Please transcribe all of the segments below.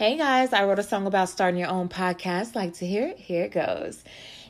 Hey guys, I wrote a song about starting your own podcast. Like to hear it? Here it goes.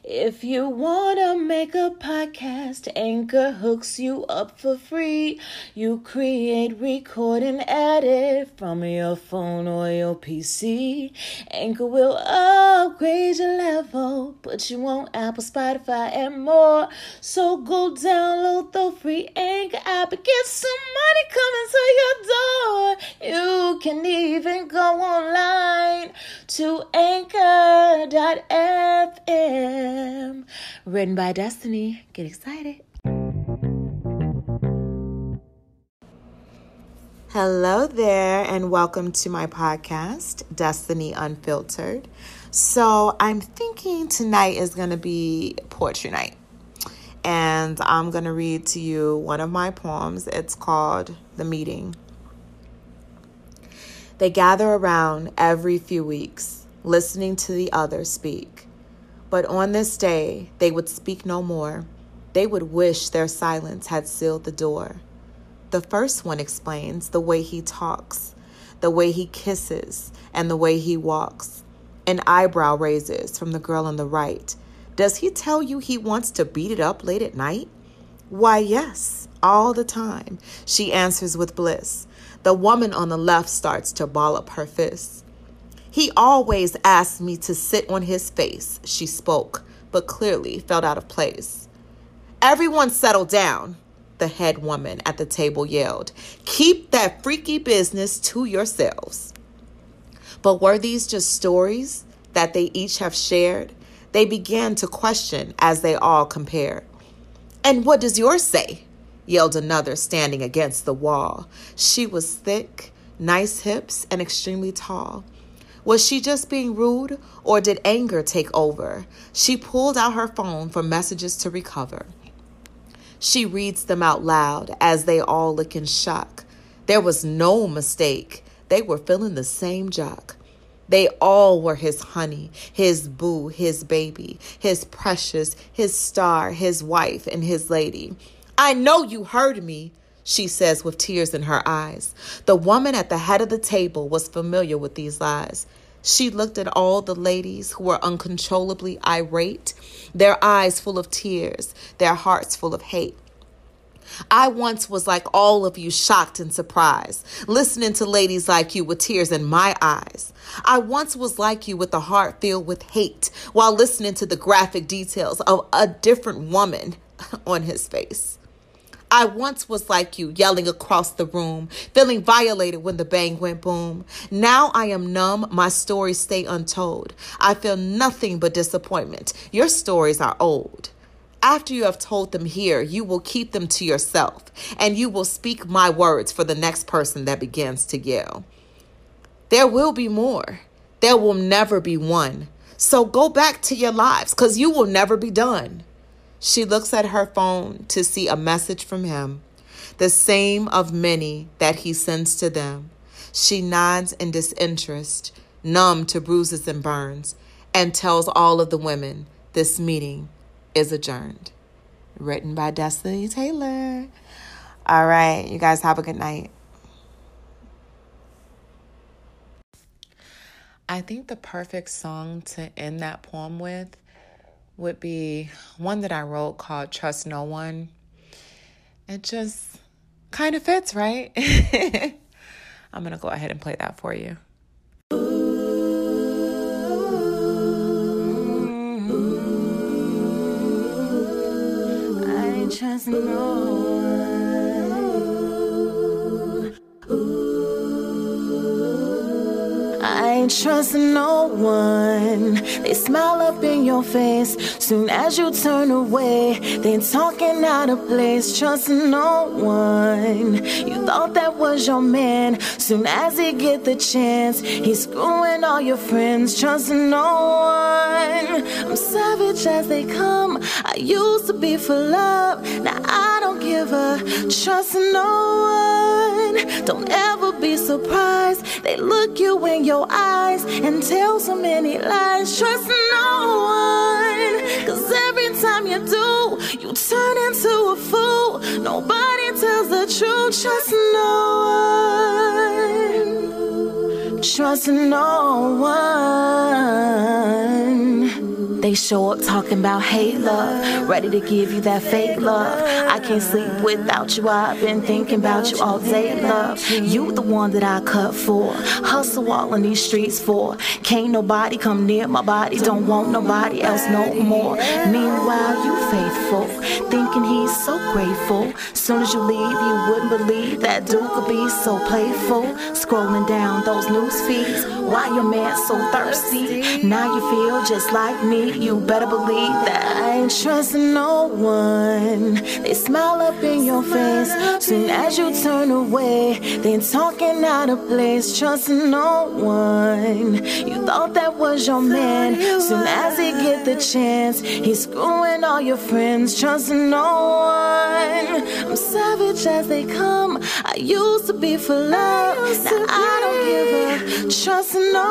If you wanna make a podcast, Anchor hooks you up for free. You create, record, and edit from your phone or your PC. Anchor will upgrade your level, put you on Apple, Spotify, and more. So go download the free Anchor app and get some money coming to your door. You can even go online to anchor.fm. Written by Destini. Get excited. Hello there, and welcome to my podcast, Destini Unfiltered. So, I'm thinking tonight is going to be poetry night, and I'm going to read to you one of my poems. It's called The Meeting. They gather around every few weeks, listening to the other speak. But on this day, they would speak no more. They would wish their silence had sealed the door. The first one explains the way he talks, the way he kisses, and the way he walks. An eyebrow raises from the girl on the right. Does he tell you he wants to beat it up late at night? Why, yes, all the time, she answers with bliss. The woman on the left starts to ball up her fists. He always asked me to sit on his face, she spoke, but clearly felt out of place. Everyone settle down, the head woman at the table yelled. Keep that freaky business to yourselves. But were these just stories that they each have shared? They began to question as they all compared. And what does yours say? yelled another standing against the wall. She was thick, nice hips, and extremely tall. Was she just being rude or did anger take over? She pulled out her phone for messages to recover. She reads them out loud as they all look in shock. There was no mistake. They were feeling the same jock. They all were his honey, his boo, his baby, his precious, his star, his wife, and his lady. I know you heard me, she says with tears in her eyes. The woman at the head of the table was familiar with these lies. She looked at all the ladies who were uncontrollably irate, their eyes full of tears, their hearts full of hate. I once was like all of you, shocked and surprised, listening to ladies like you with tears in my eyes. I once was like you with a heart filled with hate while listening to the graphic details of a different woman on his face. I once was like you, yelling across the room, feeling violated when the bang went boom. Now I am numb, my stories stay untold. I feel nothing but disappointment. Your stories are old. After you have told them here, you will keep them to yourself, and you will speak my words for the next person that begins to yell. There will be more. There will never be one. So go back to your lives, because you will never be done. She looks at her phone to see a message from him, the same of many that he sends to them. She nods in disinterest, numb to bruises and burns, and tells all of the women this meeting is adjourned. Written by Destini Taylor. All right, you guys have a good night. I think the perfect song to end that poem with would be one that I wrote called Trust No One. It just kind of fits, right? I'm going to go ahead and play that for you. I trust no ain't trust no one. They smile up in your face soon as you turn away. They talking out of place, trust no one. You thought that was your man. Soon as he get the chance, he's screwing all your friends, trust no one. I'm savage as they come. I used to be for love, now I don't give a trust no one. Don't ever be surprised. They look you in your eyes and tell so many lies. Trust no one, cause every time you do, you turn into a fool. Nobody tells the truth. Trust no one. Trust no one. They show up talking about hate love, ready to give you that fake love. I can't sleep without you. I've been thinking about you all day, love. You the one that I cut for, hustle all in these streets for. Can't nobody come near my body, don't want nobody else no more. Meanwhile, you faithful, thinking he's so grateful. Soon as you leave, you wouldn't believe that dude could be so playful. Scrolling down those news feeds, why your man so thirsty? Now you feel just like me you better believe that I ain't trusting no one. They smile up in your face soon as you turn away. They talking out of place, trusting no one. You thought that was your man. Soon as he get the chance, he's screwing all your friends, trusting no one. I'm savage as they come. I used to be for love, now I don't give a trust no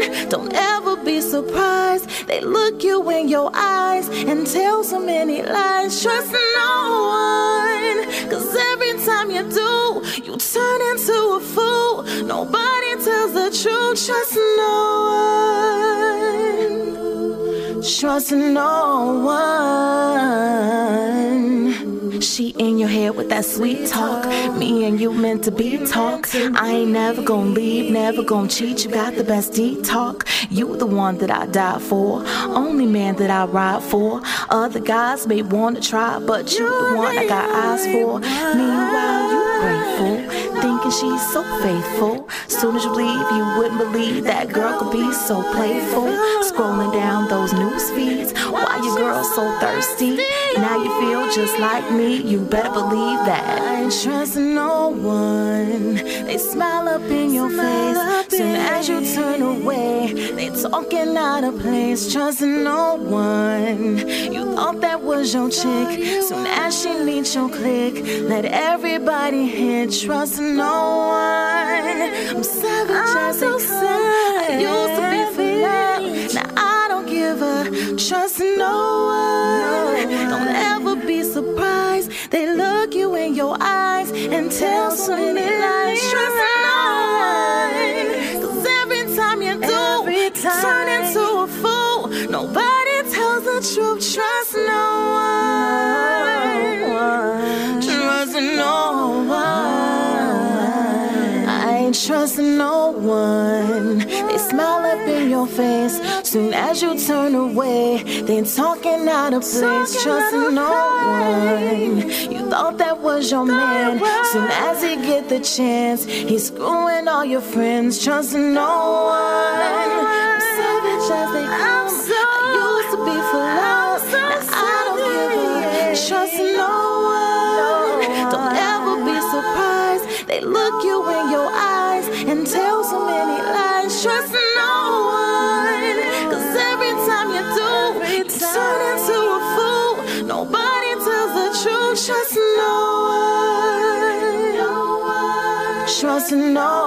one. Don't ever be surprised they look you in your eyes and tell so many lies. Trust no one. Cause every time you do, you turn into a fool. Nobody tells the truth. Trust no one. Trust no one. That sweet talk. Me and you meant to be talk. I ain't never gonna leave, never gonna cheat. You got the best deep talk. You the one that I died for. Only man that I ride for. Other guys may wanna try, but you the one I got eyes for. Meanwhile, you grateful, thinking she's so faithful. Soon as you leave, you wouldn't believe that girl could be so playful. Scrolling down those news feeds, why your girl so thirsty? Now you feel just like me, you better believe that. I ain't trusting no one. They smile up in your face. Soon as you turn away, they talking out of place. Trusting no one. You thought that was your chick. Soon as she meets your click, let everybody hit. trust no one. I'm savage as so. I used to be for love. Now I don't give a trust no one. Don't ever be surprised. They look you in your eyes and tell so many lies. Trust no one. Cause every time you do, turn into a fool. Nobody tells the truth. Trust Trusting no one. They smile up in your face soon as you turn away. They talking out of place, trusting no one. You thought that was your man. Soon as he get the chance, he's screwing all your friends, trusting no one. No one.